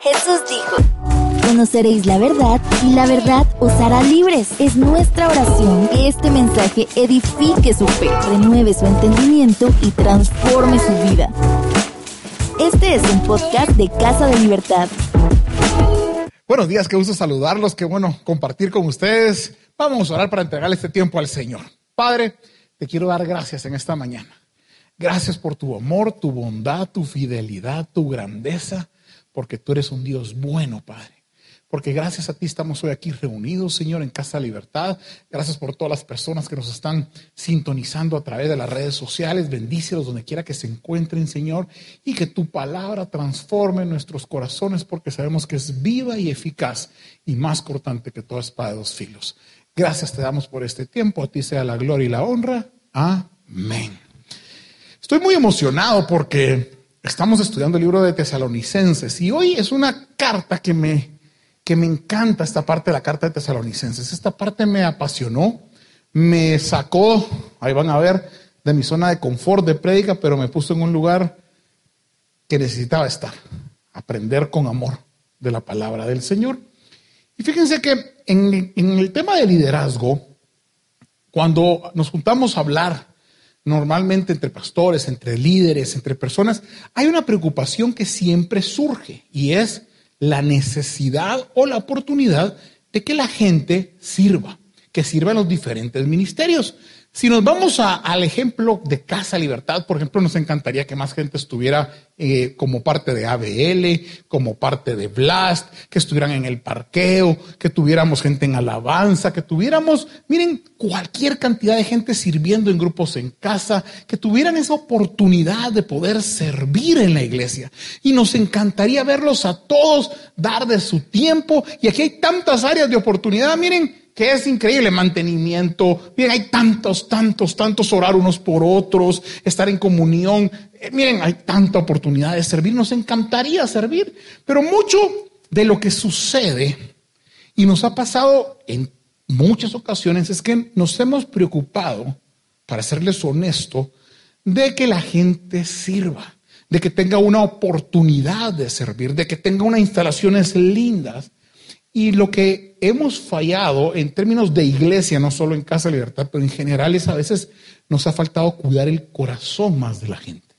Jesús dijo, conoceréis la verdad y la verdad os hará libres. Es nuestra oración que este mensaje edifique su fe, renueve su entendimiento y transforme su vida. Este es un podcast de Casa de Libertad. Buenos días, qué gusto saludarlos, qué bueno compartir con ustedes. Vamos a orar para entregarle este tiempo al Señor. Padre, te quiero dar gracias en esta mañana. Gracias por tu amor, tu bondad, tu fidelidad, tu grandeza porque tú eres un Dios bueno, Padre. Porque gracias a ti estamos hoy aquí reunidos, Señor, en Casa Libertad. Gracias por todas las personas que nos están sintonizando a través de las redes sociales. Bendícelos donde quiera que se encuentren, Señor. Y que tu palabra transforme nuestros corazones porque sabemos que es viva y eficaz y más cortante que toda espada de dos filos. Gracias te damos por este tiempo. A ti sea la gloria y la honra. Amén. Estoy muy emocionado porque Estamos estudiando el libro de Tesalonicenses y hoy es una carta que me, que me encanta, esta parte de la carta de Tesalonicenses. Esta parte me apasionó, me sacó, ahí van a ver, de mi zona de confort de prédica, pero me puso en un lugar que necesitaba estar, aprender con amor de la palabra del Señor. Y fíjense que en, en el tema de liderazgo, cuando nos juntamos a hablar normalmente entre pastores, entre líderes, entre personas, hay una preocupación que siempre surge y es la necesidad o la oportunidad de que la gente sirva, que sirva en los diferentes ministerios. Si nos vamos al ejemplo de Casa Libertad, por ejemplo, nos encantaría que más gente estuviera eh, como parte de ABL, como parte de Blast, que estuvieran en el parqueo, que tuviéramos gente en alabanza, que tuviéramos, miren, cualquier cantidad de gente sirviendo en grupos en casa, que tuvieran esa oportunidad de poder servir en la iglesia. Y nos encantaría verlos a todos dar de su tiempo. Y aquí hay tantas áreas de oportunidad, miren que es increíble, mantenimiento. Miren, hay tantos, tantos, tantos orar unos por otros, estar en comunión. Eh, miren, hay tanta oportunidad de servir. Nos encantaría servir, pero mucho de lo que sucede y nos ha pasado en muchas ocasiones es que nos hemos preocupado, para serles honesto, de que la gente sirva, de que tenga una oportunidad de servir, de que tenga unas instalaciones lindas. Y lo que hemos fallado en términos de iglesia, no solo en Casa Libertad, pero en general es a veces nos ha faltado cuidar el corazón más de la gente.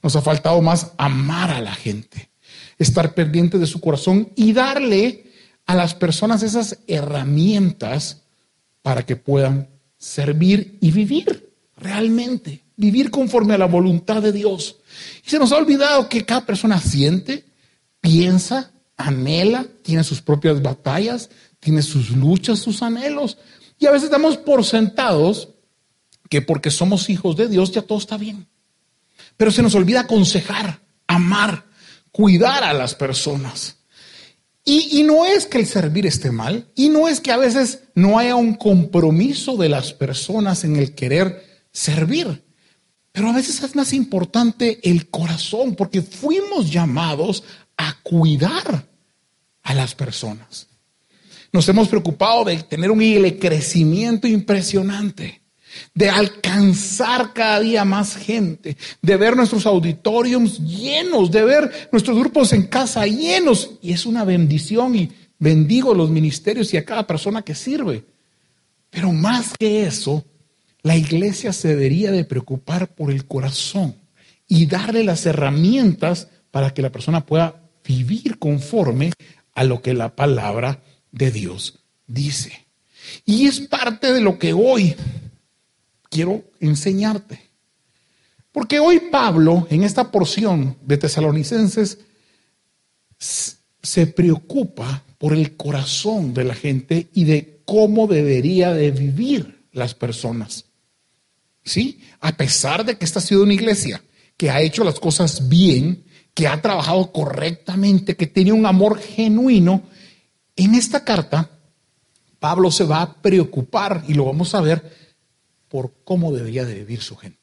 Nos ha faltado más amar a la gente, estar pendiente de su corazón y darle a las personas esas herramientas para que puedan servir y vivir realmente, vivir conforme a la voluntad de Dios. Y se nos ha olvidado que cada persona siente, piensa, anhela, tiene sus propias batallas, tiene sus luchas, sus anhelos. Y a veces damos por sentados que porque somos hijos de Dios ya todo está bien. Pero se nos olvida aconsejar, amar, cuidar a las personas. Y, y, no es que el servir esté mal, y no es que a veces no haya un compromiso de las personas en el querer servir, pero a veces es más importante el corazón, porque fuimos llamados a cuidar a las personas. Nos hemos preocupado de tener un crecimiento impresionante, de alcanzar cada día más gente, de ver nuestros auditorios llenos, de ver nuestros grupos en casa llenos. Y es una bendición y bendigo los ministerios y a cada persona que sirve. Pero más que eso, la iglesia se debería de preocupar por el corazón y darle las herramientas para que la persona pueda vivir conforme a lo que la palabra de Dios dice. Y es parte de lo que hoy quiero enseñarte. Porque hoy Pablo, en esta porción de Tesalonicenses, se preocupa por el corazón de la gente y de cómo debería de vivir las personas. ¿Sí? A pesar de que esta ha sido una iglesia que ha hecho las cosas bien, que ha trabajado correctamente, que tiene un amor genuino, en esta carta Pablo se va a preocupar, y lo vamos a ver, por cómo debería de vivir su gente.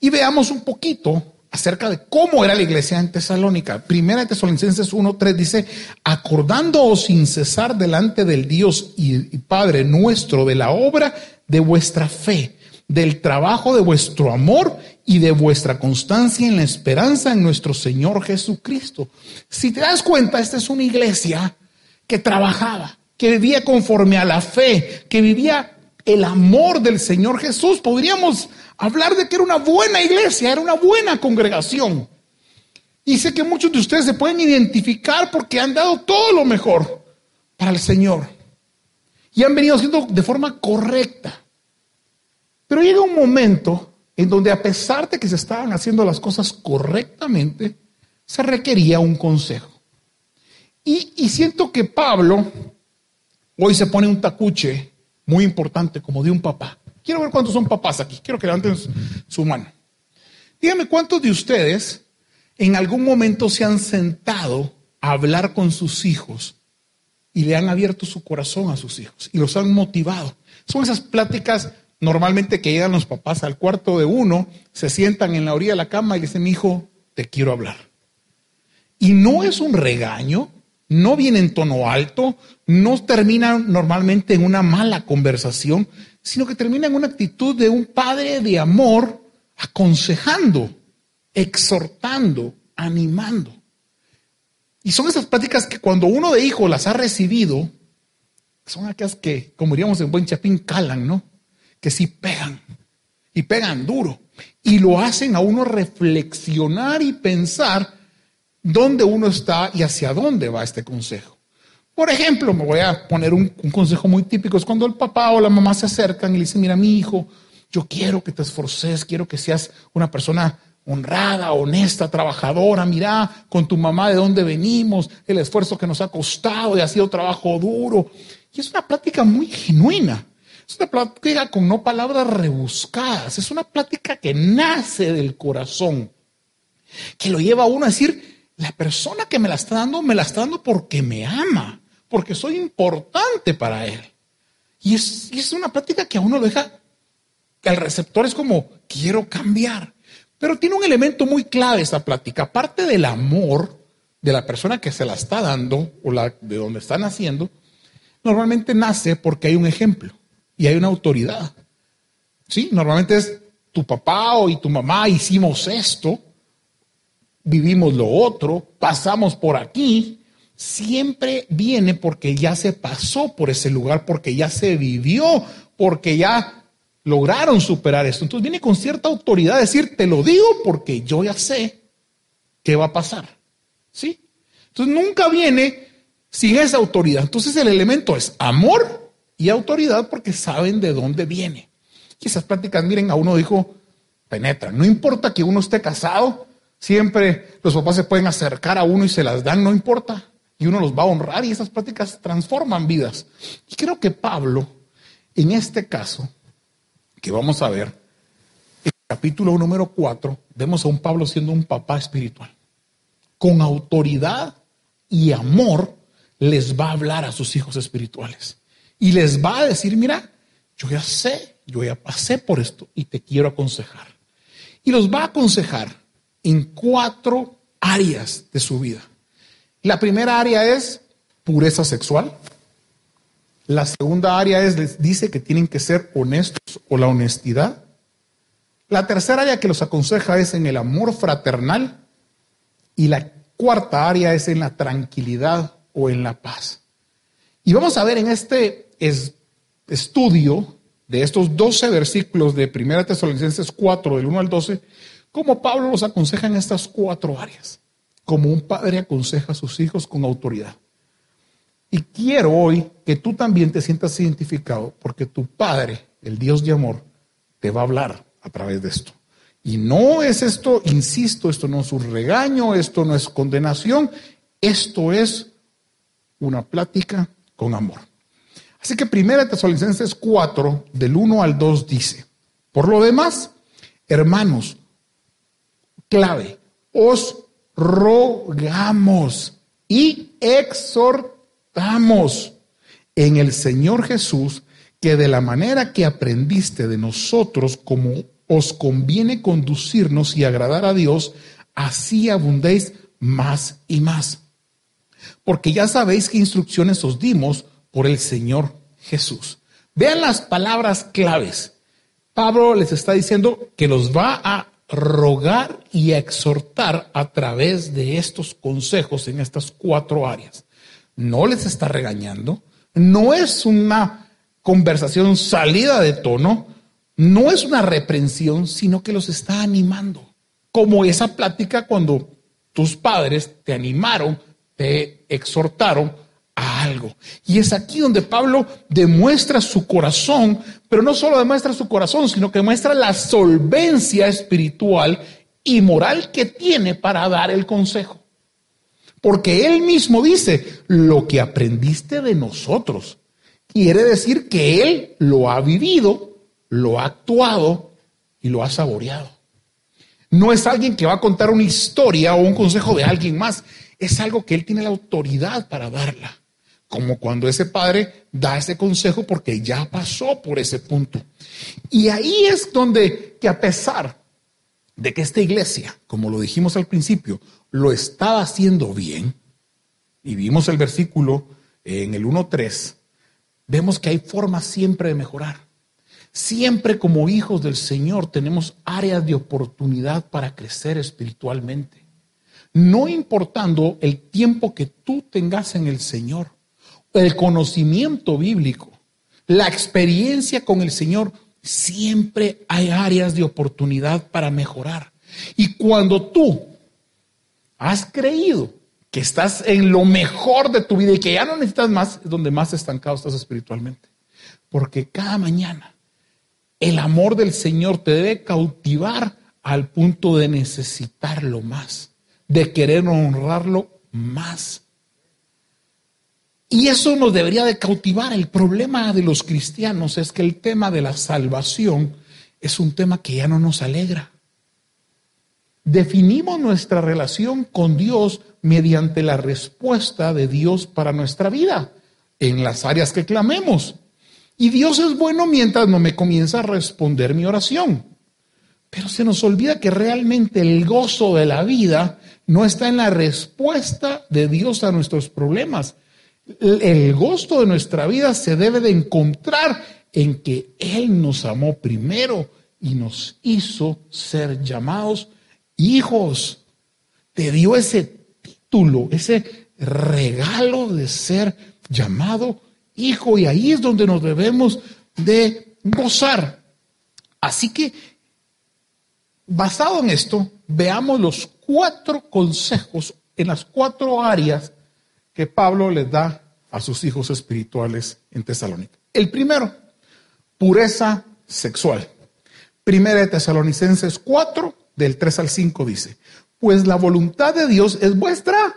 Y veamos un poquito acerca de cómo era la iglesia en Tesalónica. Primera de Tesalonicenses 1.3 dice, acordándoos sin cesar delante del Dios y Padre nuestro de la obra de vuestra fe, del trabajo de vuestro amor y de vuestra constancia en la esperanza en nuestro Señor Jesucristo. Si te das cuenta, esta es una iglesia que trabajaba, que vivía conforme a la fe, que vivía el amor del Señor Jesús. Podríamos hablar de que era una buena iglesia, era una buena congregación. Y sé que muchos de ustedes se pueden identificar porque han dado todo lo mejor para el Señor. Y han venido haciendo de forma correcta. Pero llega un momento en donde a pesar de que se estaban haciendo las cosas correctamente, se requería un consejo. Y, siento que Pablo hoy se pone un tacuche muy importante como de un papá. Quiero ver cuántos son papás aquí. Quiero que levanten su mano. Dígame cuántos de ustedes en algún momento se han sentado a hablar con sus hijos y le han abierto su corazón a sus hijos y los han motivado. Son esas pláticas normalmente que llegan los papás al cuarto de uno, se sientan en la orilla de la cama y le dicen, mi hijo, te quiero hablar. Y no es un regaño, no viene en tono alto, no termina normalmente en una mala conversación, sino que termina en una actitud de un padre de amor aconsejando, exhortando, animando. Y son esas pláticas que cuando uno de hijo las ha recibido, son aquellas que, como diríamos en buen chapín, calan, ¿no? Que sí pegan y pegan duro y lo hacen a uno reflexionar y pensar dónde uno está y hacia dónde va este consejo. Por ejemplo, me voy a poner un, consejo muy típico, es cuando el papá o la mamá se acercan y le dicen, mira mi hijo, yo quiero que te esforces, quiero que seas una persona honrada, honesta, trabajadora, mira con tu mamá de dónde venimos, el esfuerzo que nos ha costado y ha sido trabajo duro. Y es una plática muy genuina. Es una plática con no palabras rebuscadas, es una plática que nace del corazón, que lo lleva a uno a decir, la persona que me la está dando, me la está dando porque me ama, porque soy importante para él. Y es, una plática que a uno lo deja, que el receptor es como, quiero cambiar. Pero tiene un elemento muy clave esa plática, aparte del amor de la persona que se la está dando o la, de donde está naciendo, normalmente nace porque hay un ejemplo y hay una autoridad. Sí, normalmente es tu papá o y tu mamá hicimos esto, vivimos lo otro, pasamos por aquí. Siempre viene porque ya se pasó por ese lugar, porque ya se vivió, porque ya lograron superar esto. Entonces viene con cierta autoridad a decir, te lo digo porque yo ya sé qué va a pasar. ¿Sí? Entonces nunca viene sin esa autoridad. Entonces el elemento es amor y autoridad porque saben de dónde viene. Y esas pláticas, miren, a uno dijo, penetra. No importa que uno esté casado, siempre los papás se pueden acercar a uno y se las dan, no importa. Y uno los va a honrar y esas pláticas transforman vidas. Y creo que Pablo, en este caso, que vamos a ver, el capítulo número 4, vemos a un Pablo siendo un papá espiritual. Con autoridad y amor les va a hablar a sus hijos espirituales y les va a decir, mira, yo ya sé, yo ya pasé por esto y te quiero aconsejar. Y los va a aconsejar en cuatro áreas de su vida. La primera área es pureza sexual. La segunda área es, les dice que tienen que ser honestos o la honestidad. La tercera área que los aconseja es en el amor fraternal. Y la cuarta área es en la tranquilidad o en la paz. Y vamos a ver en este es estudio de estos 12 versículos de 1 Tesalonicenses 4, del 1 al 12, cómo Pablo los aconseja en estas cuatro áreas, como un padre aconseja a sus hijos con autoridad. Y quiero hoy que tú también te sientas identificado, porque tu Padre, el Dios de amor, te va a hablar a través de esto. Y no es esto, insisto, esto no es un regaño, esto no es condenación, esto es una plática con amor. Así que 1 Tesalonicenses 4, del 1 al 2 dice, por lo demás, hermanos, clave, os rogamos y exhortamos en el Señor Jesús que de la manera que aprendiste de nosotros como os conviene conducirnos y agradar a Dios, así abundéis más y más. Porque ya sabéis qué instrucciones os dimos por el Señor Jesús. Vean las palabras claves. Pablo les está diciendo que los va a rogar y a exhortar a través de estos consejos en estas cuatro áreas. No les está regañando, no es una conversación salida de tono, no es una reprensión, sino que los está animando. Como esa plática cuando tus padres te animaron, te exhortaron a algo. Y es aquí donde Pablo demuestra su corazón, pero no solo demuestra su corazón, sino que muestra la solvencia espiritual y moral que tiene para dar el consejo. Porque él mismo dice, lo que aprendiste de nosotros, quiere decir que él lo ha vivido, lo ha actuado y lo ha saboreado. No es alguien que va a contar una historia o un consejo de alguien más, es algo que él tiene la autoridad para darla como cuando ese padre da ese consejo porque ya pasó por ese punto. Y ahí es donde que a pesar de que esta iglesia, como lo dijimos al principio, lo estaba haciendo bien, y vimos el versículo en el 1.3, vemos que hay formas siempre de mejorar. Siempre como hijos del Señor tenemos áreas de oportunidad para crecer espiritualmente. No importando el tiempo que tú tengas en el Señor el conocimiento bíblico, la experiencia con el Señor, siempre hay áreas de oportunidad para mejorar. Y cuando tú has creído que estás en lo mejor de tu vida y que ya no necesitas más, es donde más estancado estás espiritualmente. Porque cada mañana el amor del Señor te debe cautivar al punto de necesitarlo más, de querer honrarlo más. Y eso nos debería de cautivar. El problema de los cristianos es que el tema de la salvación es un tema que ya no nos alegra. Definimos nuestra relación con Dios mediante la respuesta de Dios para nuestra vida en las áreas que clamemos. Y Dios es bueno mientras no me comienza a responder mi oración. Pero se nos olvida que realmente el gozo de la vida no está en la respuesta de Dios a nuestros problemas, el gozo de nuestra vida se debe de encontrar en que Él nos amó primero y nos hizo ser llamados hijos. Te dio ese título, ese regalo de ser llamado hijo y ahí es donde nos debemos de gozar. Así que, basado en esto, veamos los cuatro consejos en las cuatro áreas que Pablo les da a sus hijos espirituales en Tesalónica. El primero, pureza sexual. Primera de Tesalonicenses 4, del 3 al 5 dice, pues la voluntad de Dios es vuestra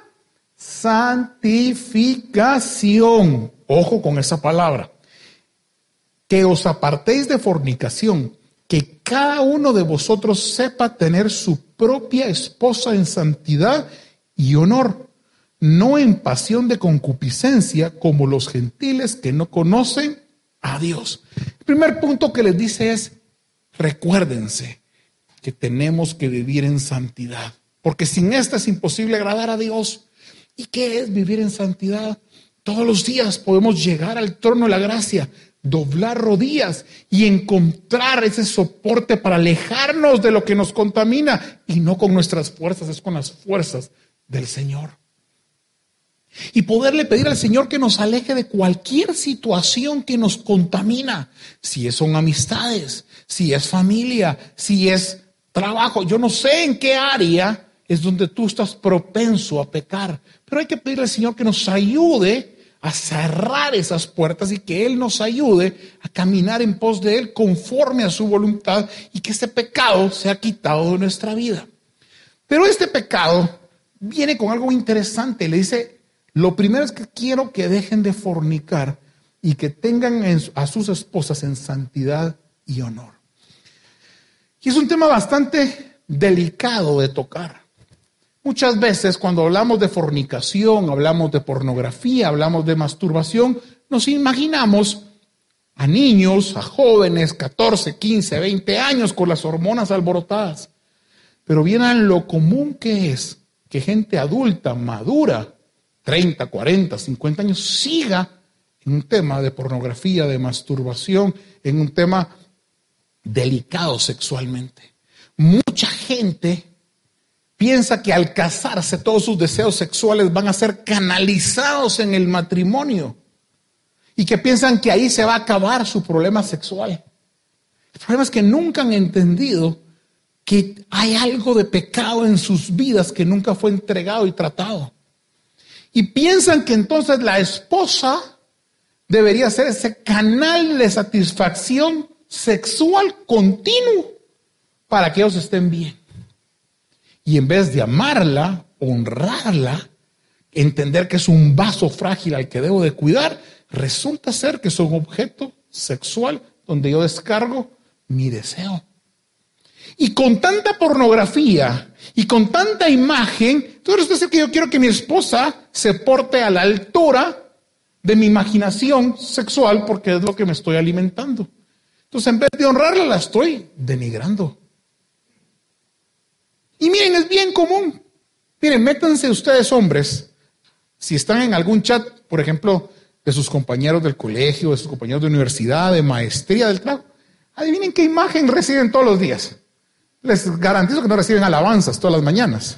santificación. Ojo con esa palabra. Que os apartéis de fornicación, que cada uno de vosotros sepa tener su propia esposa en santidad y honor no en pasión de concupiscencia como los gentiles que no conocen a Dios. El primer punto que les dice es, recuérdense que tenemos que vivir en santidad, porque sin esta es imposible agradar a Dios. ¿Y qué es vivir en santidad? Todos los días podemos llegar al trono de la gracia, doblar rodillas y encontrar ese soporte para alejarnos de lo que nos contamina y no con nuestras fuerzas, es con las fuerzas del Señor y poderle pedir al Señor que nos aleje de cualquier situación que nos contamina, si son amistades, si es familia, si es trabajo, yo no sé en qué área es donde tú estás propenso a pecar, pero hay que pedirle al Señor que nos ayude a cerrar esas puertas y que Él nos ayude a caminar en pos de Él conforme a su voluntad y que ese pecado sea quitado de nuestra vida. Pero este pecado viene con algo interesante, le dice, lo primero es que quiero que dejen de fornicar y que tengan a sus esposas en santidad y honor. Y es un tema bastante delicado de tocar. Muchas veces cuando hablamos de fornicación, hablamos de pornografía, hablamos de masturbación, nos imaginamos a niños, a jóvenes, 14, 15, 20 años con las hormonas alborotadas. Pero bien lo común que es que gente adulta, madura, 30, 40, 50 años, siga en un tema de pornografía, de masturbación, en un tema delicado sexualmente. Mucha gente piensa que al casarse todos sus deseos sexuales van a ser canalizados en el matrimonio y que piensan que ahí se va a acabar su problema sexual. El problema es que nunca han entendido que hay algo de pecado en sus vidas que nunca fue entregado y tratado. Y piensan que entonces la esposa debería ser ese canal de satisfacción sexual continuo para que ellos estén bien. Y en vez de amarla, honrarla, entender que es un vaso frágil al que debo de cuidar, resulta ser que es un objeto sexual donde yo descargo mi deseo. Y con tanta pornografía y con tanta imagen, entonces resulta que yo quiero que mi esposa se porte a la altura de mi imaginación sexual porque es lo que me estoy alimentando. Entonces, en vez de honrarla, la estoy denigrando. Y miren, es bien común. Miren, métanse ustedes hombres, si están en algún chat, por ejemplo, de sus compañeros del colegio, de sus compañeros de universidad, de maestría, del trabajo, adivinen qué imagen reciben todos los días. Les garantizo que no reciben alabanzas todas las mañanas.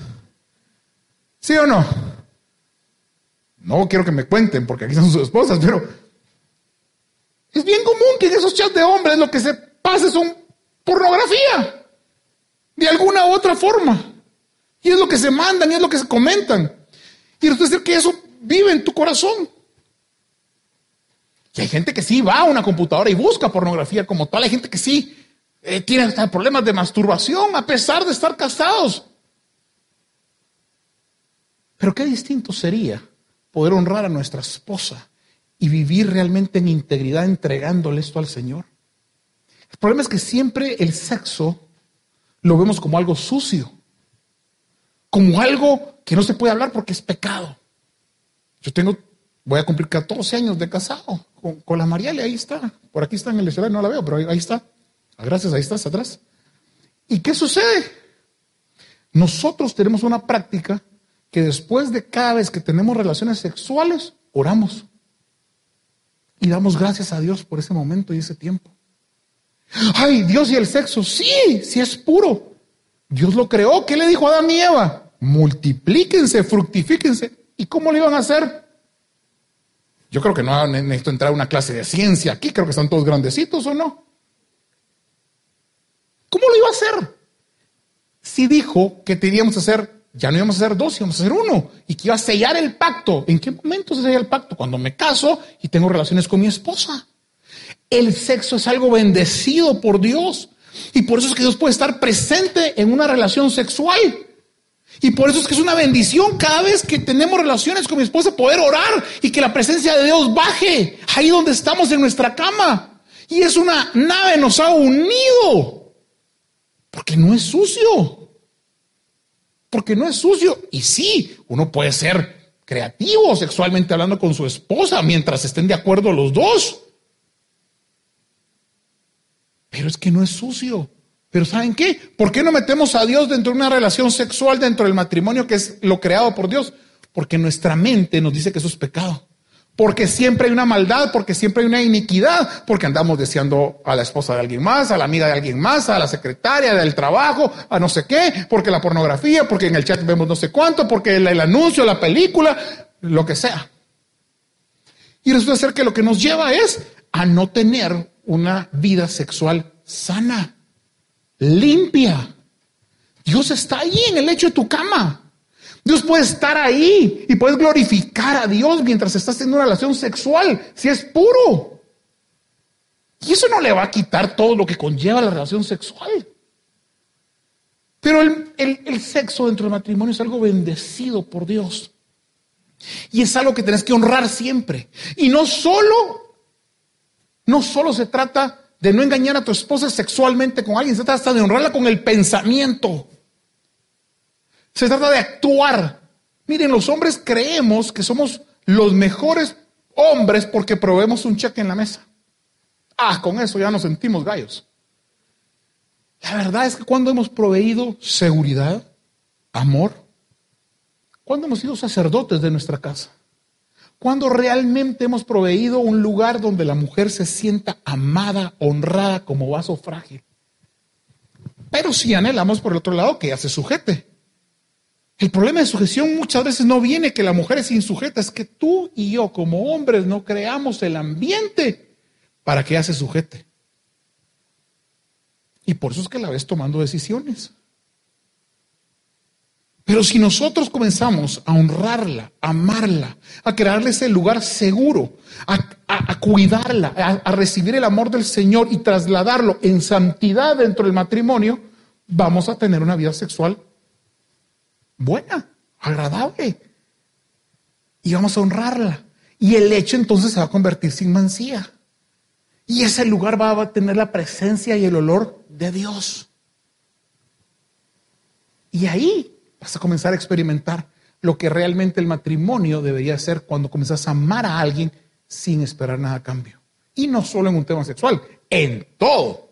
¿Sí o no? No quiero que me cuenten porque aquí son sus esposas, pero es bien común que en esos chats de hombres lo que se pase son pornografía. De alguna u otra forma. Y es lo que se mandan, y es lo que se comentan. Y resulta decir que eso vive en tu corazón. Y hay gente que sí va a una computadora y busca pornografía como tal. Hay gente que sí eh, tiene problemas de masturbación a pesar de estar casados. Pero qué distinto sería poder honrar a nuestra esposa y vivir realmente en integridad entregándole esto al Señor. El problema es que siempre el sexo lo vemos como algo sucio, como algo que no se puede hablar porque es pecado. Yo tengo, voy a cumplir 14 años de casado con, la Mariale, ahí está, por aquí está en el escenario, no la veo, pero ahí está. Ah, gracias, ahí estás atrás. ¿Y qué sucede? Nosotros tenemos una práctica que después de cada vez que tenemos relaciones sexuales, oramos. Y damos gracias a Dios por ese momento y ese tiempo. Ay, Dios y el sexo, sí, sí es puro. Dios lo creó. ¿Qué le dijo a Adán y Eva? Multiplíquense, fructifíquense. ¿Y cómo lo iban a hacer? Yo creo que no necesito entrar a una clase de ciencia aquí, creo que están todos grandecitos o no. ¿Cómo lo iba a hacer? Si dijo que teníamos que hacer ya no íbamos a hacer dos, íbamos a hacer uno. Y que iba a sellar el pacto. ¿En qué momento se sella el pacto? Cuando me caso y tengo relaciones con mi esposa. El sexo es algo bendecido por Dios. Y por eso es que Dios puede estar presente en una relación sexual. Y por eso es que es una bendición cada vez que tenemos relaciones con mi esposa poder orar y que la presencia de Dios baje ahí donde estamos en nuestra cama. Y es una nave, nos ha unido. Porque no es sucio porque no es sucio. Y sí, uno puede ser creativo sexualmente hablando con su esposa mientras estén de acuerdo los dos. Pero es que no es sucio. Pero ¿saben qué? ¿Por qué no metemos a Dios dentro de una relación sexual dentro del matrimonio que es lo creado por Dios? Porque nuestra mente nos dice que eso es pecado porque siempre hay una maldad, porque siempre hay una iniquidad, porque andamos deseando a la esposa de alguien más, a la amiga de alguien más, a la secretaria del trabajo, a no sé qué, porque la pornografía, porque en el chat vemos no sé cuánto, porque el, anuncio, la película, lo que sea. Y resulta ser que lo que nos lleva es a no tener una vida sexual sana, limpia. Dios está ahí en el lecho de tu cama. Dios puede estar ahí y puedes glorificar a Dios mientras estás teniendo una relación sexual, si es puro. Y eso no le va a quitar todo lo que conlleva la relación sexual. Pero el, sexo dentro del matrimonio es algo bendecido por Dios. Y es algo que tenés que honrar siempre. Y no solo, no solo se trata de no engañar a tu esposa sexualmente con alguien, se trata de honrarla con el pensamiento. Se trata de actuar. Miren, los hombres creemos que somos los mejores hombres porque probemos un cheque en la mesa. Ah, con eso ya nos sentimos gallos. La verdad es que cuando hemos proveído seguridad, amor, cuando hemos sido sacerdotes de nuestra casa, cuando realmente hemos proveído un lugar donde la mujer se sienta amada, honrada como vaso frágil. Pero sí anhelamos por el otro lado que ella se sujete. El problema de sujeción muchas veces no viene que la mujer es insujeta, es que tú y yo como hombres no creamos el ambiente para que ella se sujete. Y por eso es que la ves tomando decisiones. Pero si nosotros comenzamos a honrarla, a amarla, a crearle ese lugar seguro, a, cuidarla, a, recibir el amor del Señor y trasladarlo en santidad dentro del matrimonio, vamos a tener una vida sexual buena, agradable. Y vamos a honrarla. Y el hecho entonces se va a convertir sin mancía. Y ese lugar va a tener la presencia y el olor de Dios. Y ahí vas a comenzar a experimentar lo que realmente el matrimonio debería ser cuando comienzas a amar a alguien sin esperar nada a cambio. Y no solo en un tema sexual, en todo.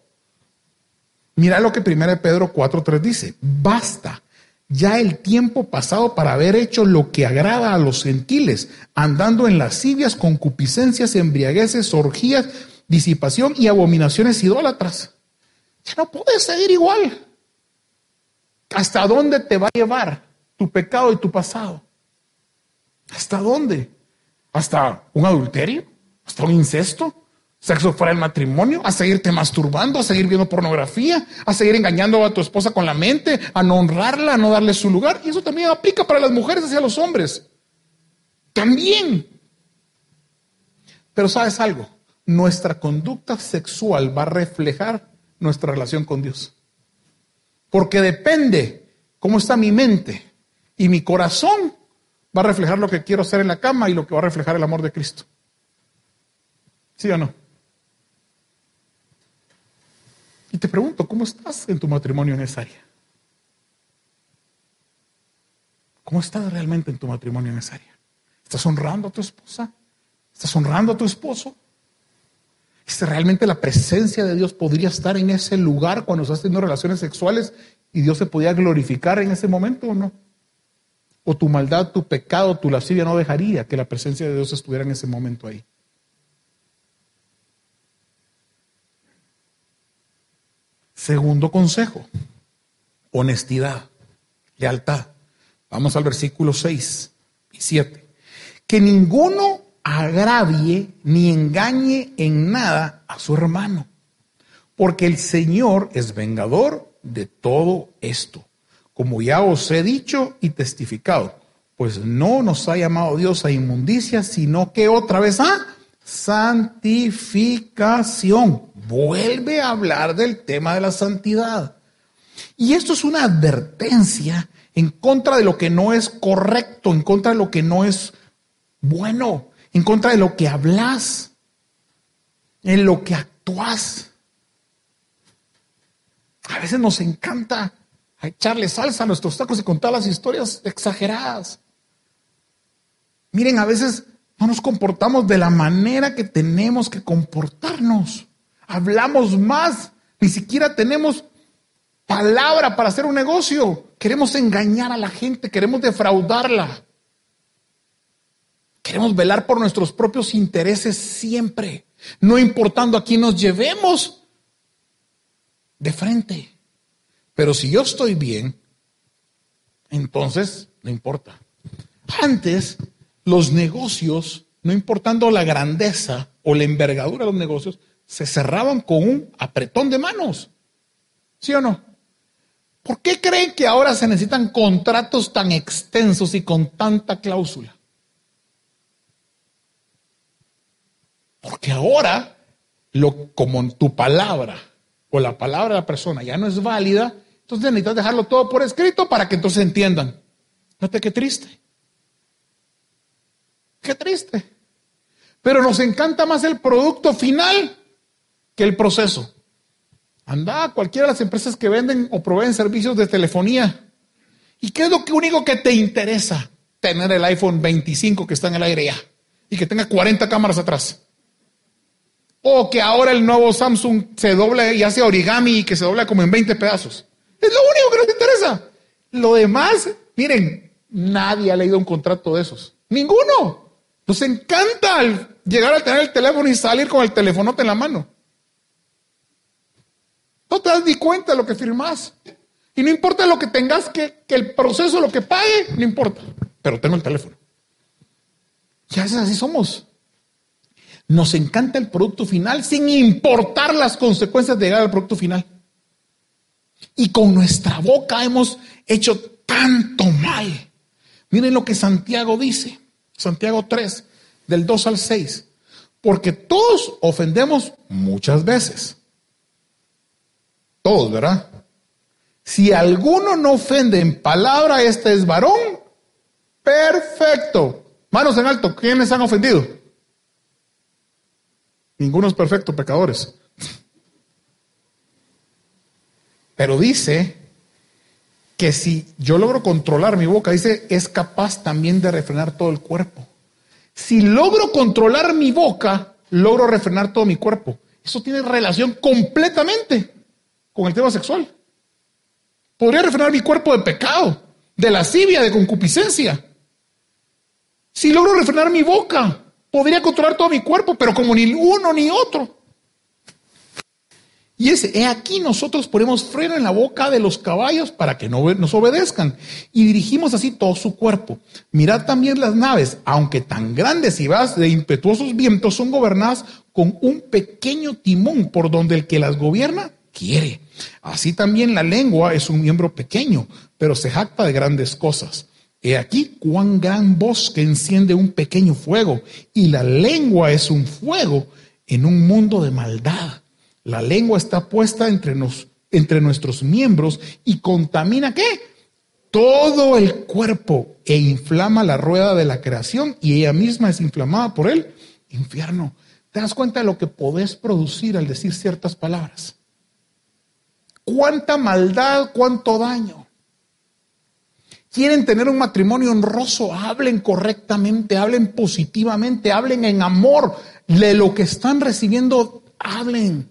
Mira lo que 1 Pedro 4.3 dice, basta ya el tiempo pasado para haber hecho lo que agrada a los gentiles, andando en lascivias, concupiscencias, embriagueces, orgías, disipación y abominaciones idólatras. Ya no puedes seguir igual. ¿Hasta dónde te va a llevar tu pecado y tu pasado? ¿Hasta dónde? ¿Hasta un adulterio? ¿Hasta un incesto? ¿Sexo fuera del matrimonio? ¿A seguirte masturbando? ¿A seguir viendo pornografía? ¿A seguir engañando a tu esposa con la mente? ¿A no honrarla? ¿A no darle su lugar? Y eso también aplica para las mujeres hacia los hombres. También. Pero sabes algo, nuestra conducta sexual va a reflejar nuestra relación con Dios. Porque depende cómo está mi mente y mi corazón, va a reflejar lo que quiero hacer en la cama y lo que va a reflejar el amor de Cristo. ¿Sí o no? Y te pregunto, ¿cómo estás en tu matrimonio en esa área? ¿Cómo estás realmente en tu matrimonio en esa área? ¿Estás honrando a tu esposa? ¿Estás honrando a tu esposo? si realmente la presencia de Dios podría estar en ese lugar cuando estás teniendo relaciones sexuales y Dios se podía glorificar en ese momento o no? ¿O tu maldad, tu pecado, tu lascivia no dejaría que la presencia de Dios estuviera en ese momento ahí? Segundo consejo, honestidad, lealtad. Vamos al versículo 6 y 7. Que ninguno agravie ni engañe en nada a su hermano, porque el Señor es vengador de todo esto, como ya os he dicho y testificado, pues no nos ha llamado Dios a inmundicia, sino que otra vez a santificación. Vuelve a hablar del tema de la santidad. Y esto es una advertencia en contra de lo que no es correcto, en contra de lo que no es bueno en contra de lo que hablas, en lo que actúas. A veces nos encanta echarle salsa a nuestros tacos y contar las historias exageradas. Miren, a veces no nos comportamos de la manera que tenemos que comportarnos. Hablamos más, ni siquiera tenemos palabra para hacer un negocio. Queremos engañar a la gente, queremos defraudarla. Queremos velar por nuestros propios intereses siempre, no importando a quién nos llevemos de frente. Pero si yo estoy bien, entonces no importa. Antes, los negocios, no importando la grandeza o la envergadura de los negocios, se cerraban con un apretón de manos. ¿Sí o no? ¿Por qué creen que ahora se necesitan contratos tan extensos y con tanta cláusula? Porque ahora, lo, como tu palabra o la palabra de la persona ya no es válida, entonces necesitas dejarlo todo por escrito para que entonces entiendan. Fíjate qué triste. Qué triste. Pero nos encanta más el producto final que el proceso. Anda a cualquiera de las empresas que venden o proveen servicios de telefonía. ¿Y qué es lo único que te interesa? Tener el iPhone 25 que está en el aire ya y que tenga 40 cámaras atrás. O que ahora el nuevo Samsung se doble y hace origami y que se dobla como en 20 pedazos. Es lo único que nos interesa. Lo demás, miren, nadie ha leído un contrato de esos. Ninguno. Nos encanta llegar a tener el teléfono y salir con el telefonote en la mano. No te das ni cuenta de lo que firmas. Y no importa lo que tengas que, que el proceso, lo que pague, no importa. Pero tengo el teléfono. Ya es así somos. Nos encanta el producto final sin importar las consecuencias de llegar al producto final. Y con nuestra boca hemos hecho tanto mal. Miren lo que Santiago dice. Santiago 3, del 2 al 6. Porque todos ofendemos muchas veces. Todos, ¿verdad? Si alguno no ofende en palabra, este es varón. Perfecto. Manos en alto, ¿quiénes han ofendido? Ninguno es perfecto, pecadores. Pero dice que si yo logro controlar mi boca, dice, es capaz también de refrenar todo el cuerpo. Si logro controlar mi boca, logro refrenar todo mi cuerpo. Eso tiene relación completamente con el tema sexual. Podría refrenar mi cuerpo de pecado, de lascivia, de concupiscencia. Si logro refrenar mi boca, podría controlar todo mi cuerpo, pero como ni uno ni otro. Y ese, he aquí nosotros ponemos freno en la boca de los caballos para que no nos obedezcan y dirigimos así todo su cuerpo. Mirad también las naves, aunque tan grandes y vas de impetuosos vientos, son gobernadas con un pequeño timón por donde el que las gobierna quiere. Así también la lengua es un miembro pequeño, pero se jacta de grandes cosas. He aquí cuán gran bosque enciende un pequeño fuego, y la lengua es un fuego en un mundo de maldad. La lengua está puesta entre, nos, entre nuestros miembros y contamina qué? Todo el cuerpo e inflama la rueda de la creación y ella misma es inflamada por el infierno. ¿Te das cuenta de lo que podés producir al decir ciertas palabras? ¿Cuánta maldad, cuánto daño? quieren tener un matrimonio honroso, hablen correctamente, hablen positivamente, hablen en amor de lo que están recibiendo, hablen.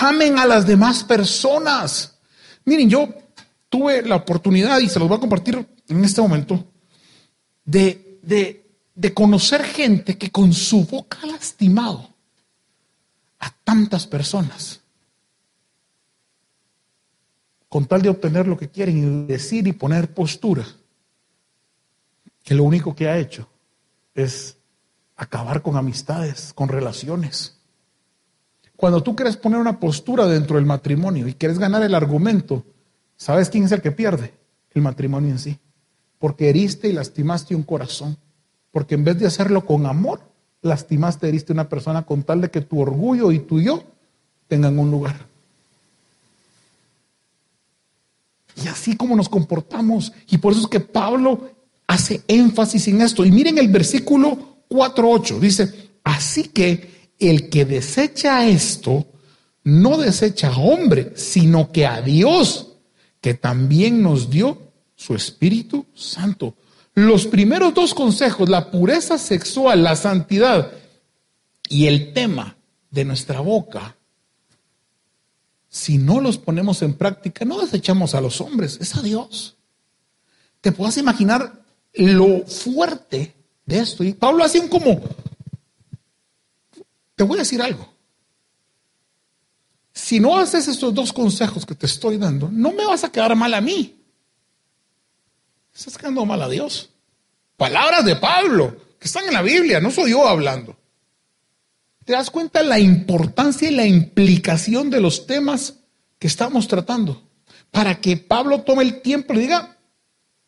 Amen a las demás personas. Miren, yo tuve la oportunidad, y se los voy a compartir en este momento, de, de, de conocer gente que con su boca ha lastimado a tantas personas con tal de obtener lo que quieren y decir y poner postura, que lo único que ha hecho es acabar con amistades, con relaciones. Cuando tú quieres poner una postura dentro del matrimonio y quieres ganar el argumento, ¿sabes quién es el que pierde? El matrimonio en sí. Porque heriste y lastimaste un corazón. Porque en vez de hacerlo con amor, lastimaste, heriste una persona con tal de que tu orgullo y tu yo tengan un lugar. Y así como nos comportamos. Y por eso es que Pablo hace énfasis en esto. Y miren el versículo 4.8. Dice, así que el que desecha esto, no desecha a hombre, sino que a Dios, que también nos dio su Espíritu Santo. Los primeros dos consejos, la pureza sexual, la santidad y el tema de nuestra boca, si no los ponemos en práctica, no desechamos a los hombres, es a Dios. Te puedes imaginar lo fuerte de esto. Y Pablo hace un como, te voy a decir algo. Si no haces estos dos consejos que te estoy dando, no me vas a quedar mal a mí. Estás quedando mal a Dios. Palabras de Pablo, que están en la Biblia, no soy yo hablando. ¿Te das cuenta la importancia y la implicación de los temas que estamos tratando? Para que Pablo tome el tiempo y diga,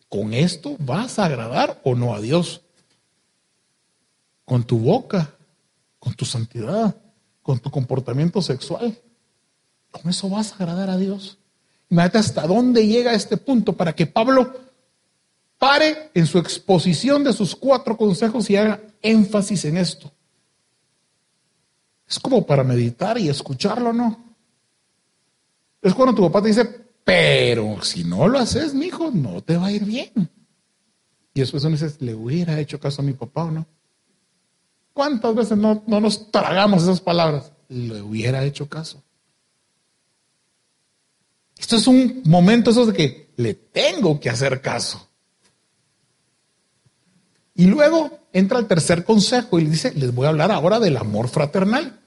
¿con esto vas a agradar o no a Dios? Con tu boca, con tu santidad, con tu comportamiento sexual. ¿Con eso vas a agradar a Dios? Imagínate hasta dónde llega este punto para que Pablo pare en su exposición de sus cuatro consejos y haga énfasis en esto. Es como para meditar y escucharlo, ¿no? Es cuando tu papá te dice, pero si no lo haces, mi hijo, no te va a ir bien. Y después uno dice, ¿le hubiera hecho caso a mi papá o no? ¿Cuántas veces no, no nos tragamos esas palabras? Le hubiera hecho caso. Esto es un momento eso de que le tengo que hacer caso. Y luego entra el tercer consejo y dice, les voy a hablar ahora del amor fraternal.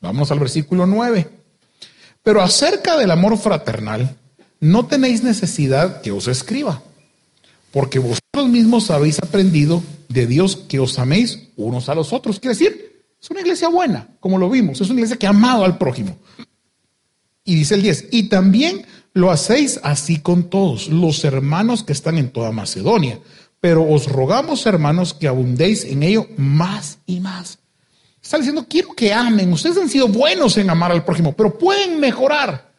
Vamos al versículo 9. Pero acerca del amor fraternal, no tenéis necesidad que os escriba, porque vosotros mismos habéis aprendido de Dios que os améis unos a los otros. Quiere decir, es una iglesia buena, como lo vimos, es una iglesia que ha amado al prójimo. Y dice el 10, y también lo hacéis así con todos los hermanos que están en toda Macedonia. Pero os rogamos, hermanos, que abundéis en ello más y más. Está diciendo, quiero que amen. Ustedes han sido buenos en amar al prójimo, pero pueden mejorar.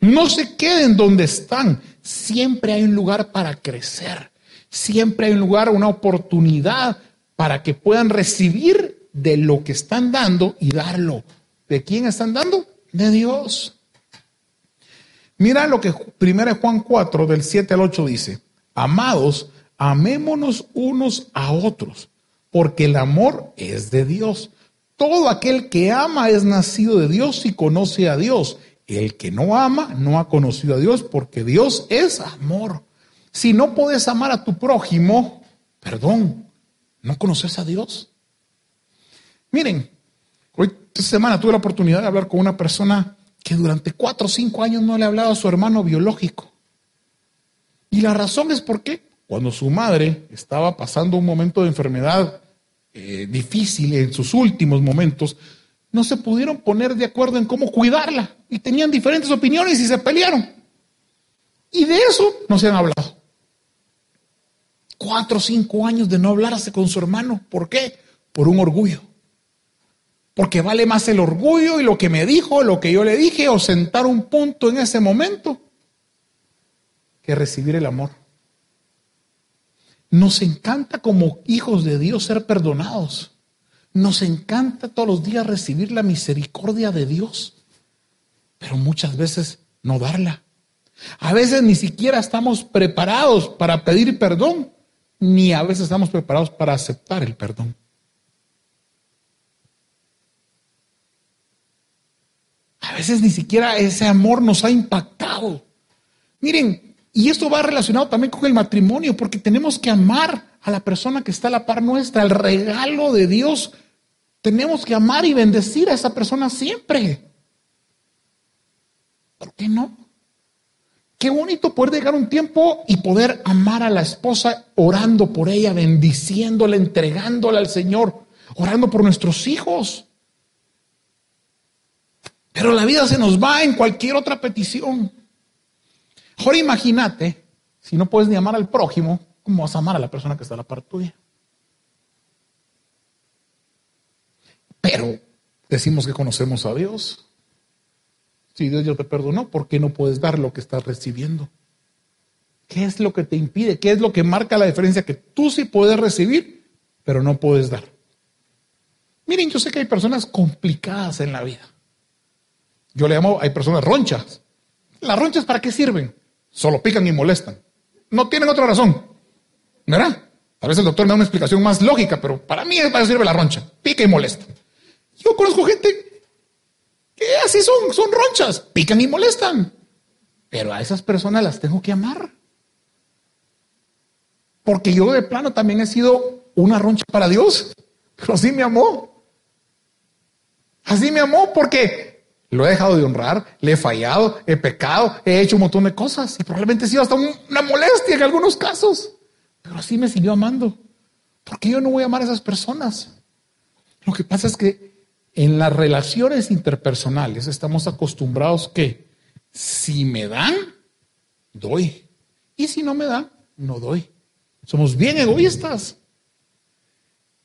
No se queden donde están. Siempre hay un lugar para crecer. Siempre hay un lugar, una oportunidad para que puedan recibir de lo que están dando y darlo. ¿De quién están dando? De Dios. Mira lo que 1 Juan 4 del 7 al 8 dice. Amados, amémonos unos a otros, porque el amor es de Dios. Todo aquel que ama es nacido de Dios y conoce a Dios. El que no ama no ha conocido a Dios porque Dios es amor. Si no puedes amar a tu prójimo, perdón, no conoces a Dios. Miren, hoy esta semana tuve la oportunidad de hablar con una persona que durante cuatro o cinco años no le ha hablado a su hermano biológico. Y la razón es porque cuando su madre estaba pasando un momento de enfermedad eh, difícil en sus últimos momentos, no se pudieron poner de acuerdo en cómo cuidarla y tenían diferentes opiniones y se pelearon. Y de eso no se han hablado. Cuatro o cinco años de no hablarse con su hermano. ¿Por qué? Por un orgullo. Porque vale más el orgullo y lo que me dijo, lo que yo le dije, o sentar un punto en ese momento, que recibir el amor. Nos encanta como hijos de Dios ser perdonados. Nos encanta todos los días recibir la misericordia de Dios, pero muchas veces no darla. A veces ni siquiera estamos preparados para pedir perdón, ni a veces estamos preparados para aceptar el perdón. A veces ni siquiera ese amor nos ha impactado. Miren, y esto va relacionado también con el matrimonio, porque tenemos que amar a la persona que está a la par nuestra, el regalo de Dios. Tenemos que amar y bendecir a esa persona siempre. ¿Por qué no? Qué bonito poder llegar un tiempo y poder amar a la esposa orando por ella, bendiciéndola, entregándola al Señor, orando por nuestros hijos. Pero la vida se nos va en cualquier otra petición. Ahora imagínate, si no puedes ni amar al prójimo, ¿cómo vas a amar a la persona que está a la par tuya? Pero decimos que conocemos a Dios. Si Dios ya te perdonó, ¿por qué no puedes dar lo que estás recibiendo? ¿Qué es lo que te impide? ¿Qué es lo que marca la diferencia? Que tú sí puedes recibir, pero no puedes dar. Miren, yo sé que hay personas complicadas en la vida. Yo le llamo, hay personas ronchas. ¿Las ronchas para qué sirven? Solo pican y molestan. No tienen otra razón. ¿Verdad? A veces el doctor me da una explicación más lógica, pero para mí es para sirve la roncha. Pica y molesta. Yo conozco gente que así son, son ronchas. Pican y molestan. Pero a esas personas las tengo que amar. Porque yo de plano también he sido una roncha para Dios. Pero así me amó. Así me amó porque lo he dejado de honrar, le he fallado, he pecado, he hecho un montón de cosas y probablemente he sido hasta una molestia en algunos casos. Pero así me siguió amando. ¿Por qué yo no voy a amar a esas personas? Lo que pasa es que en las relaciones interpersonales estamos acostumbrados que si me dan, doy. Y si no me dan, no doy. Somos bien egoístas.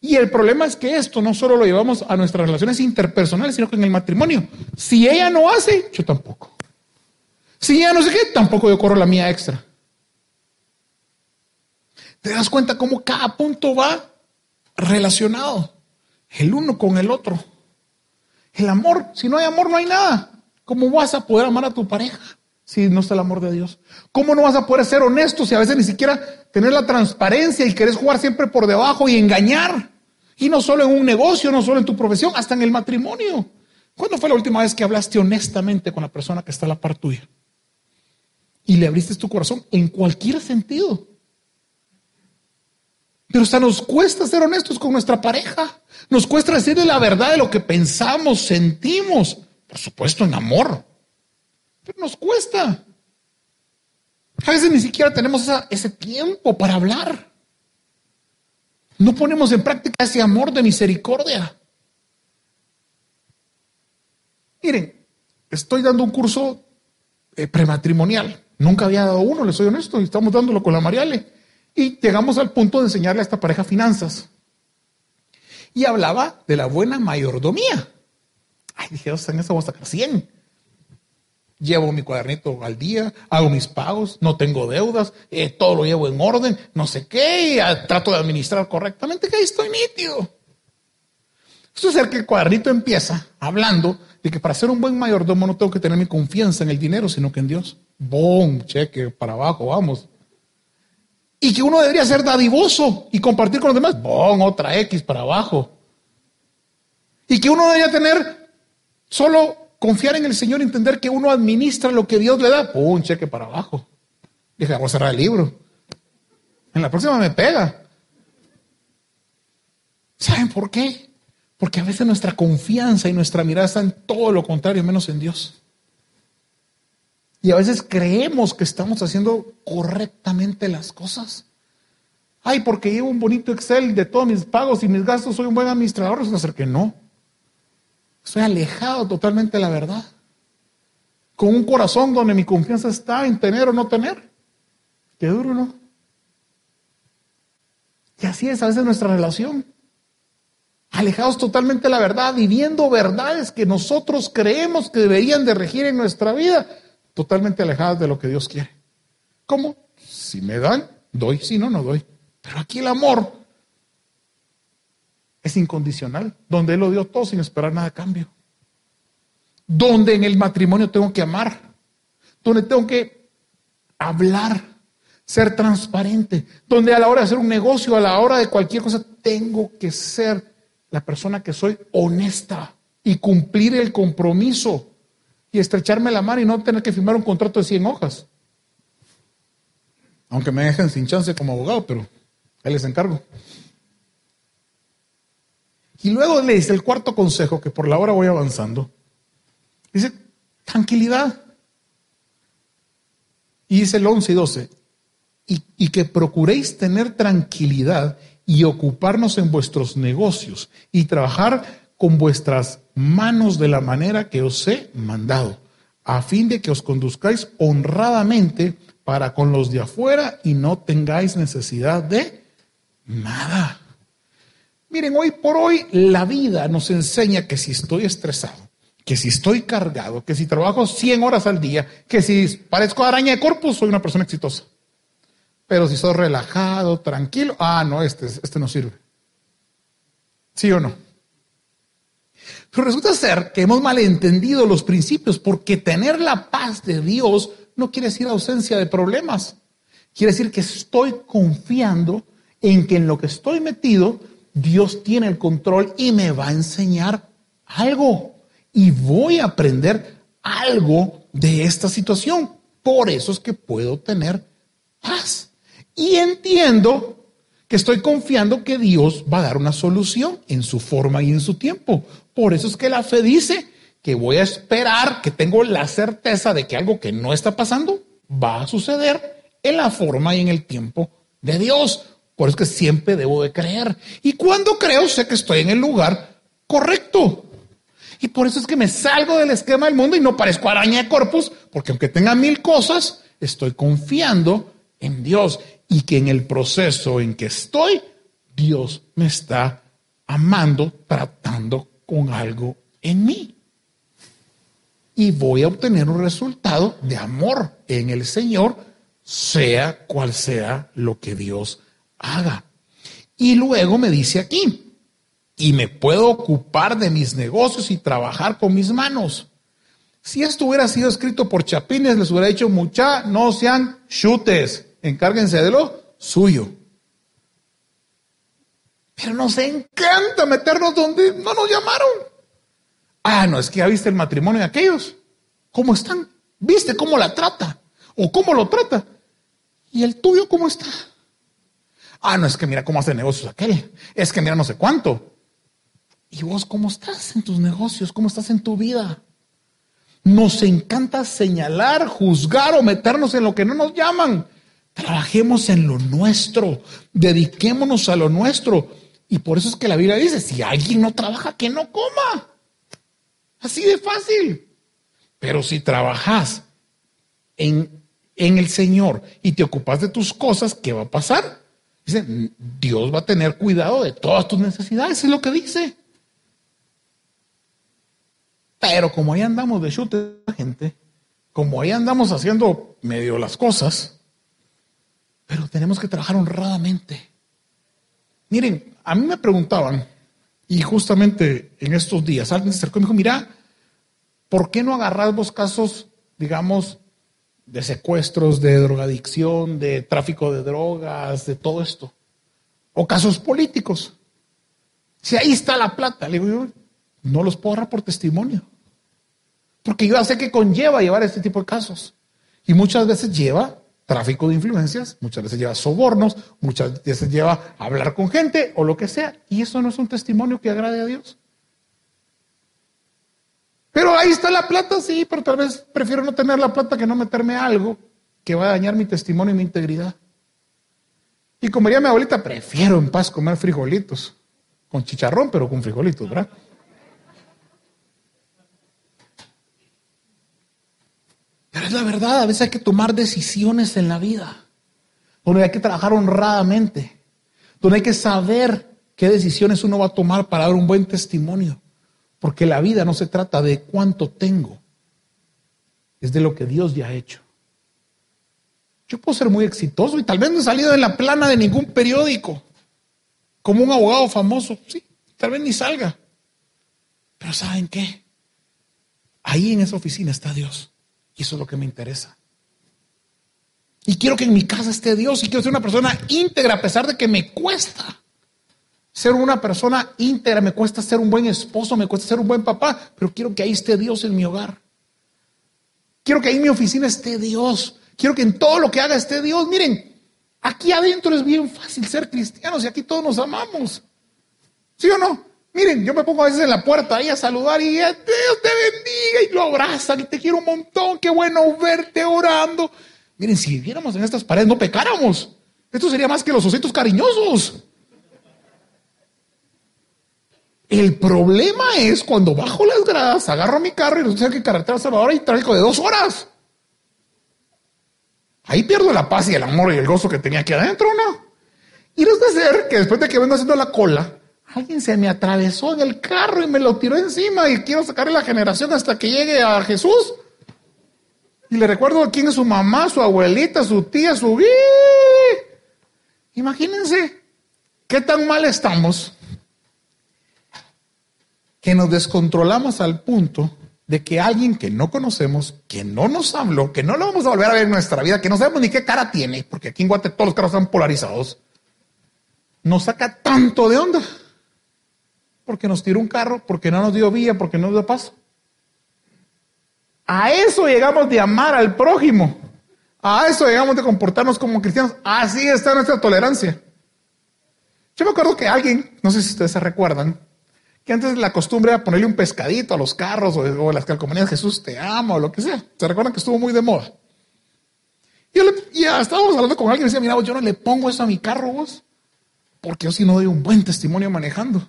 Y el problema es que esto no solo lo llevamos a nuestras relaciones interpersonales, sino que en el matrimonio. Si ella no hace, yo tampoco. Si ella no sé qué, tampoco yo corro la mía extra. ¿Te das cuenta cómo cada punto va relacionado? El uno con el otro. El amor, si no hay amor, no hay nada. ¿Cómo vas a poder amar a tu pareja si no está el amor de Dios? ¿Cómo no vas a poder ser honesto si a veces ni siquiera tener la transparencia y querés jugar siempre por debajo y engañar? Y no solo en un negocio, no solo en tu profesión, hasta en el matrimonio. ¿Cuándo fue la última vez que hablaste honestamente con la persona que está a la par tuya? Y le abriste tu corazón en cualquier sentido. Pero hasta nos cuesta ser honestos con nuestra pareja. Nos cuesta decirle la verdad de lo que pensamos, sentimos. Por supuesto, en amor. Pero nos cuesta. A veces ni siquiera tenemos ese tiempo para hablar. No ponemos en práctica ese amor de misericordia. Miren, estoy dando un curso eh, prematrimonial. Nunca había dado uno, le soy honesto, y estamos dándolo con la Mariale. Y llegamos al punto de enseñarle a esta pareja finanzas. Y hablaba de la buena mayordomía. Ay, dije, en eso vamos a sacar 100. Llevo mi cuadernito al día, hago mis pagos, no tengo deudas, eh, todo lo llevo en orden, no sé qué, trato de administrar correctamente, que ahí estoy nítido. Eso es el que el cuadernito empieza hablando de que para ser un buen mayordomo no tengo que tener mi confianza en el dinero, sino que en Dios. ¡Bom! Cheque, para abajo, vamos. Y que uno debería ser dadivoso y compartir con los demás. ¡Bom! Otra X para abajo. Y que uno debería tener solo confiar en el Señor, entender que uno administra lo que Dios le da. ¡Pum! Cheque para abajo. Dije, voy a cerrar el libro. En la próxima me pega. ¿Saben por qué? Porque a veces nuestra confianza y nuestra mirada están todo lo contrario, menos en Dios. Y a veces creemos que estamos haciendo correctamente las cosas. Ay, porque llevo un bonito Excel de todos mis pagos y mis gastos, soy un buen administrador. Resulta ser que no. Estoy alejado totalmente de la verdad. Con un corazón donde mi confianza está en tener o no tener. Qué duro, ¿no? Y así es a veces nuestra relación. Alejados totalmente de la verdad, viviendo verdades que nosotros creemos que deberían de regir en nuestra vida, totalmente alejadas de lo que Dios quiere. ¿Cómo? Si me dan, doy, si no, no doy. Pero aquí el amor es incondicional, donde Él lo dio todo sin esperar nada a cambio. Donde en el matrimonio tengo que amar, donde tengo que hablar, ser transparente, donde a la hora de hacer un negocio, a la hora de cualquier cosa, tengo que ser la persona que soy honesta y cumplir el compromiso y estrecharme la mano y no tener que firmar un contrato de 100 hojas. Aunque me dejen sin chance como abogado, pero ahí les encargo. Y luego le dice el cuarto consejo, que por la hora voy avanzando. Dice, tranquilidad. Y dice el 11 y 12, y, y que procuréis tener tranquilidad y ocuparnos en vuestros negocios y trabajar con vuestras manos de la manera que os he mandado, a fin de que os conduzcáis honradamente para con los de afuera y no tengáis necesidad de nada. Miren, hoy por hoy la vida nos enseña que si estoy estresado, que si estoy cargado, que si trabajo 100 horas al día, que si parezco araña de corpus, soy una persona exitosa. Pero si soy relajado, tranquilo, ah, no, este, este no sirve. ¿Sí o no? Pero resulta ser que hemos malentendido los principios porque tener la paz de Dios no quiere decir ausencia de problemas. Quiere decir que estoy confiando en que en lo que estoy metido Dios tiene el control y me va a enseñar algo. Y voy a aprender algo de esta situación. Por eso es que puedo tener paz. Y entiendo que estoy confiando que Dios va a dar una solución en su forma y en su tiempo. Por eso es que la fe dice que voy a esperar, que tengo la certeza de que algo que no está pasando va a suceder en la forma y en el tiempo de Dios. Por eso es que siempre debo de creer. Y cuando creo, sé que estoy en el lugar correcto. Y por eso es que me salgo del esquema del mundo y no parezco araña de corpus, porque aunque tenga mil cosas, estoy confiando en Dios y que en el proceso en que estoy, Dios me está amando, tratando con algo en mí. Y voy a obtener un resultado de amor en el Señor, sea cual sea lo que Dios haga. Y luego me dice aquí, y me puedo ocupar de mis negocios y trabajar con mis manos. Si esto hubiera sido escrito por Chapines, les hubiera dicho, mucha, no sean chutes, encárguense de lo suyo. Pero nos encanta meternos donde no nos llamaron. Ah, no, es que ya viste el matrimonio de aquellos. ¿Cómo están? ¿Viste cómo la trata? ¿O cómo lo trata? ¿Y el tuyo cómo está? Ah, no, es que mira cómo hace negocios aquel. Es que mira no sé cuánto. ¿Y vos cómo estás en tus negocios? ¿Cómo estás en tu vida? Nos encanta señalar, juzgar o meternos en lo que no nos llaman. Trabajemos en lo nuestro, dediquémonos a lo nuestro. Y por eso es que la Biblia dice, si alguien no trabaja, que no coma. Así de fácil. Pero si trabajas en, en el Señor y te ocupas de tus cosas, ¿qué va a pasar? Dice, Dios va a tener cuidado de todas tus necesidades, es lo que dice. Pero como ahí andamos de chute gente, como ahí andamos haciendo medio las cosas, pero tenemos que trabajar honradamente. Miren, a mí me preguntaban, y justamente en estos días alguien se acercó y me dijo, mira, ¿por qué no agarras vos casos, digamos, de secuestros, de drogadicción, de tráfico de drogas, de todo esto? O casos políticos. Si ahí está la plata, le digo yo, no los puedo agarrar por testimonio. Porque yo ya sé que conlleva llevar este tipo de casos. Y muchas veces lleva tráfico de influencias, muchas veces lleva sobornos, muchas veces lleva hablar con gente o lo que sea. Y eso no es un testimonio que agrade a Dios. Pero ahí está la plata, sí, pero tal vez prefiero no tener la plata que no meterme algo que va a dañar mi testimonio y mi integridad. Y como diría mi abuelita, prefiero en paz comer frijolitos, con chicharrón, pero con frijolitos, ¿verdad? Pero es la verdad, a veces hay que tomar decisiones en la vida, donde hay que trabajar honradamente, donde hay que saber qué decisiones uno va a tomar para dar un buen testimonio. Porque la vida no se trata de cuánto tengo, es de lo que Dios ya ha hecho. Yo puedo ser muy exitoso y tal vez no he salido en la plana de ningún periódico, como un abogado famoso, sí, tal vez ni salga. Pero ¿saben qué? Ahí en esa oficina está Dios. Y eso es lo que me interesa. Y quiero que en mi casa esté Dios y quiero ser una persona íntegra a pesar de que me cuesta. Ser una persona íntegra, me cuesta ser un buen esposo, me cuesta ser un buen papá, pero quiero que ahí esté Dios en mi hogar. Quiero que ahí en mi oficina esté Dios. Quiero que en todo lo que haga esté Dios. Miren, aquí adentro es bien fácil ser cristianos y aquí todos nos amamos. ¿Sí o no? Miren, yo me pongo a veces en la puerta ahí a saludar y Dios te bendiga y lo abrazan y te quiero un montón, qué bueno verte orando. Miren, si viviéramos en estas paredes no pecáramos. Esto sería más que los ositos cariñosos. El problema es cuando bajo las gradas, agarro mi carro y resulta que carretera Salvador y tráfico de dos horas. Ahí pierdo la paz y el amor y el gozo que tenía aquí adentro, ¿no? Y de ser que después de que vengo haciendo la cola, Alguien se me atravesó en el carro y me lo tiró encima y quiero sacarle la generación hasta que llegue a Jesús. Y le recuerdo quién es su mamá, su abuelita, su tía, su... Imagínense qué tan mal estamos que nos descontrolamos al punto de que alguien que no conocemos, que no nos habló, que no lo vamos a volver a ver en nuestra vida, que no sabemos ni qué cara tiene, porque aquí en Guate todos los caras están polarizados, nos saca tanto de onda porque nos tiró un carro, porque no nos dio vía, porque no nos dio paso. A eso llegamos de amar al prójimo. A eso llegamos de comportarnos como cristianos. Así está nuestra tolerancia. Yo me acuerdo que alguien, no sé si ustedes se recuerdan, que antes la costumbre era ponerle un pescadito a los carros o, a las calcomanías Jesús te ama o lo que sea. ¿Se recuerdan que estuvo muy de moda? Y, ya estábamos hablando con alguien y decía, mira, yo no le pongo eso a mi carro vos, porque yo sí no doy un buen testimonio manejando.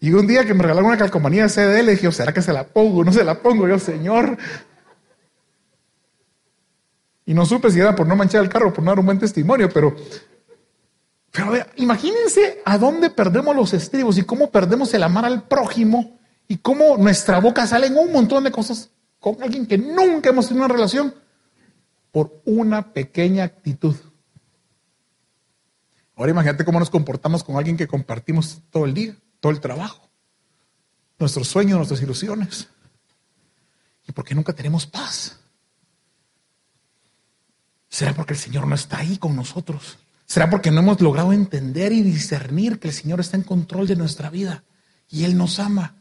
Y un día que me regalaron una calcomanía de CD, le dije, ¿será que se la pongo? No se la pongo yo, Señor. Y no supe si era por no manchar el carro, por no dar un buen testimonio, pero, pero imagínense a dónde perdemos los estribos y cómo perdemos el amar al prójimo y cómo nuestra boca sale en un montón de cosas con alguien que nunca hemos tenido una relación por una pequeña actitud. Ahora imagínate cómo nos comportamos con alguien que compartimos todo el día todo el trabajo, nuestros sueños, nuestras ilusiones. ¿Y por qué nunca tenemos paz? ¿Será porque el Señor no está ahí con nosotros? ¿Será porque no hemos logrado entender y discernir que el Señor está en control de nuestra vida y Él nos ama?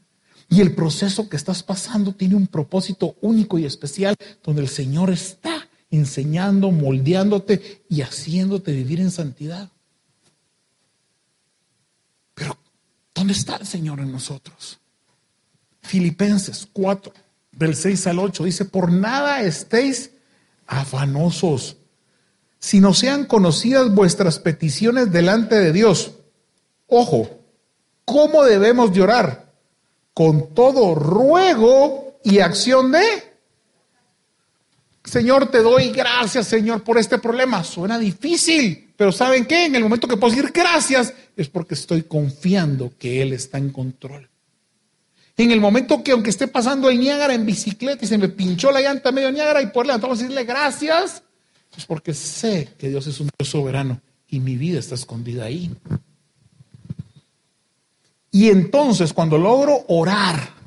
Y el proceso que estás pasando tiene un propósito único y especial donde el Señor está enseñando, moldeándote y haciéndote vivir en santidad. ¿Dónde está el Señor en nosotros? Filipenses 4, del 6 al 8, dice, por nada estéis afanosos, sino sean conocidas vuestras peticiones delante de Dios. Ojo, ¿cómo debemos llorar? Con todo ruego y acción de... Señor, te doy gracias, Señor, por este problema. Suena difícil, pero ¿saben qué? En el momento que puedo decir gracias es porque estoy confiando que Él está en control. En el momento que aunque esté pasando el Niágara en bicicleta y se me pinchó la llanta medio Niágara y por levantarme y decirle gracias, es porque sé que Dios es un Dios soberano y mi vida está escondida ahí. Y entonces cuando logro orar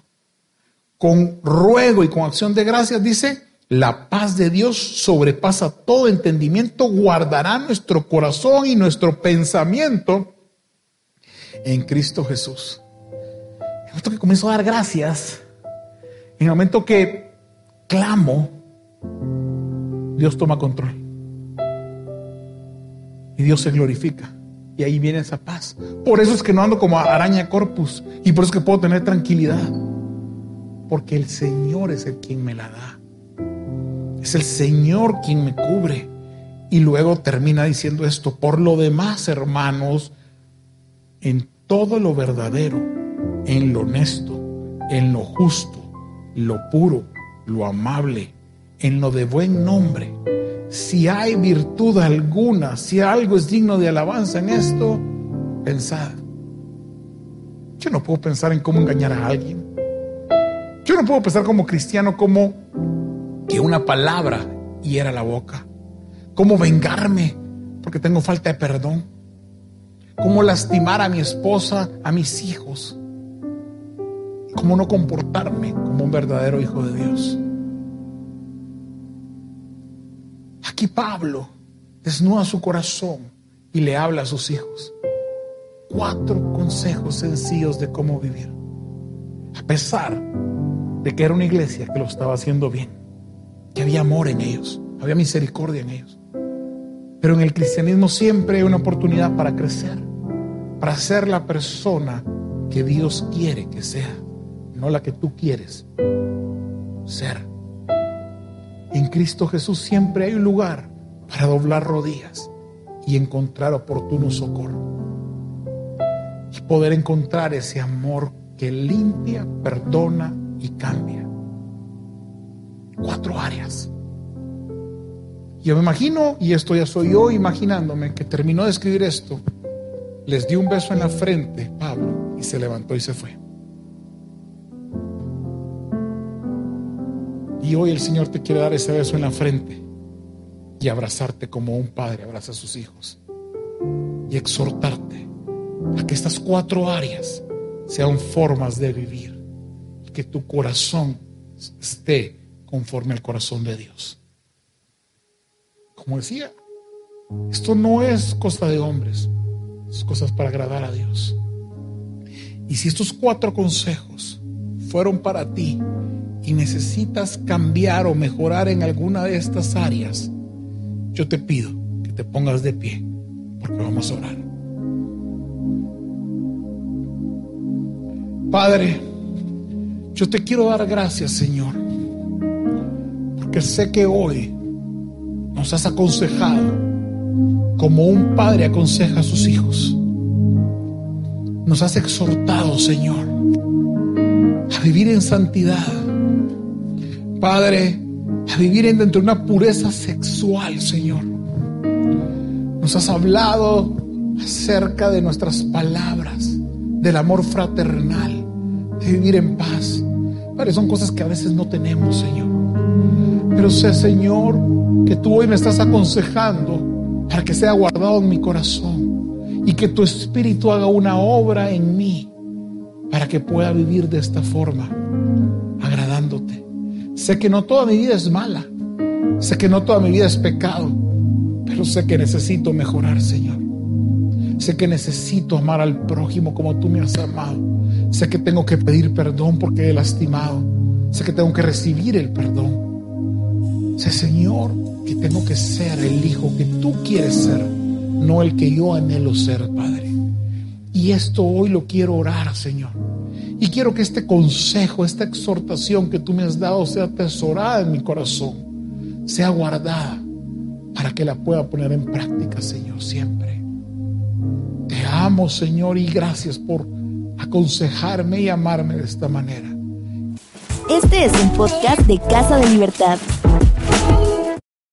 con ruego y con acción de gracias, dice, la paz de Dios sobrepasa todo entendimiento, guardará nuestro corazón y nuestro pensamiento en Cristo Jesús. En el momento que comienzo a dar gracias, en el momento que clamo, Dios toma control. Y Dios se glorifica. Y ahí viene esa paz. Por eso es que no ando como araña corpus. Y por eso es que puedo tener tranquilidad. Porque el Señor es el quien me la da. Es el Señor quien me cubre. Y luego termina diciendo esto. Por lo demás, hermanos, en todo lo verdadero, en lo honesto, en lo justo, lo puro, lo amable, en lo de buen nombre si hay virtud alguna, si algo es digno de alabanza en esto, pensad. Yo no puedo pensar en cómo engañar a alguien. Yo no puedo pensar como cristiano como que una palabra hiera la boca. Cómo vengarme porque tengo falta de perdón. Cómo lastimar a mi esposa, a mis hijos. Cómo no comportarme como un verdadero hijo de Dios. Pablo desnuda su corazón y le habla a sus hijos. Cuatro consejos sencillos de cómo vivir. A pesar de que era una iglesia que lo estaba haciendo bien, que había amor en ellos, había misericordia en ellos. Pero en el cristianismo siempre hay una oportunidad para crecer, para ser la persona que Dios quiere que sea, no la que tú quieres ser. En Cristo Jesús siempre hay un lugar para doblar rodillas y encontrar oportuno socorro. Y poder encontrar ese amor que limpia, perdona y cambia. Cuatro áreas. Yo me imagino, y esto ya soy yo imaginándome, que terminó de escribir esto, les dio un beso en la frente, Pablo, y se levantó y se fue. Hoy el Señor te quiere dar ese beso en la frente y abrazarte como un padre abraza a sus hijos. Y exhortarte a que estas cuatro áreas sean formas de vivir y que tu corazón esté conforme al corazón de Dios. Como decía, esto no es cosa de hombres, es cosas para agradar a Dios. Y si estos cuatro consejos fueron para ti y necesitas cambiar o mejorar en alguna de estas áreas, yo te pido que te pongas de pie porque vamos a orar. Padre, yo te quiero dar gracias, Señor, porque sé que hoy nos has aconsejado como un padre aconseja a sus hijos. Nos has exhortado, Señor, a vivir en santidad Padre, a vivir dentro de una pureza sexual, Señor. Nos has hablado acerca de nuestras palabras, del amor fraternal, de vivir en paz. Padre, son cosas que a veces no tenemos, Señor. Pero sé, Señor, que tú hoy me estás aconsejando para que sea guardado en mi corazón y que tu Espíritu haga una obra en mí para que pueda vivir de esta forma, agradándote. Sé que no toda mi vida es mala. Sé que no toda mi vida es pecado. Pero sé que necesito mejorar, Señor. Sé que necesito amar al prójimo como tú me has amado. Sé que tengo que pedir perdón porque he lastimado. Sé que tengo que recibir el perdón. Sé, Señor, que tengo que ser el hijo que tú quieres ser, no el que yo anhelo ser, Padre. Y esto hoy lo quiero orar, Señor Y quiero que este consejo, esta exhortación que tú me has dado sea atesorada en mi corazón, sea guardada para que la pueda poner en práctica, Señor, siempre. Te amo, Señor, y gracias por aconsejarme y amarme de esta manera. Este es un podcast de Casa de Libertad.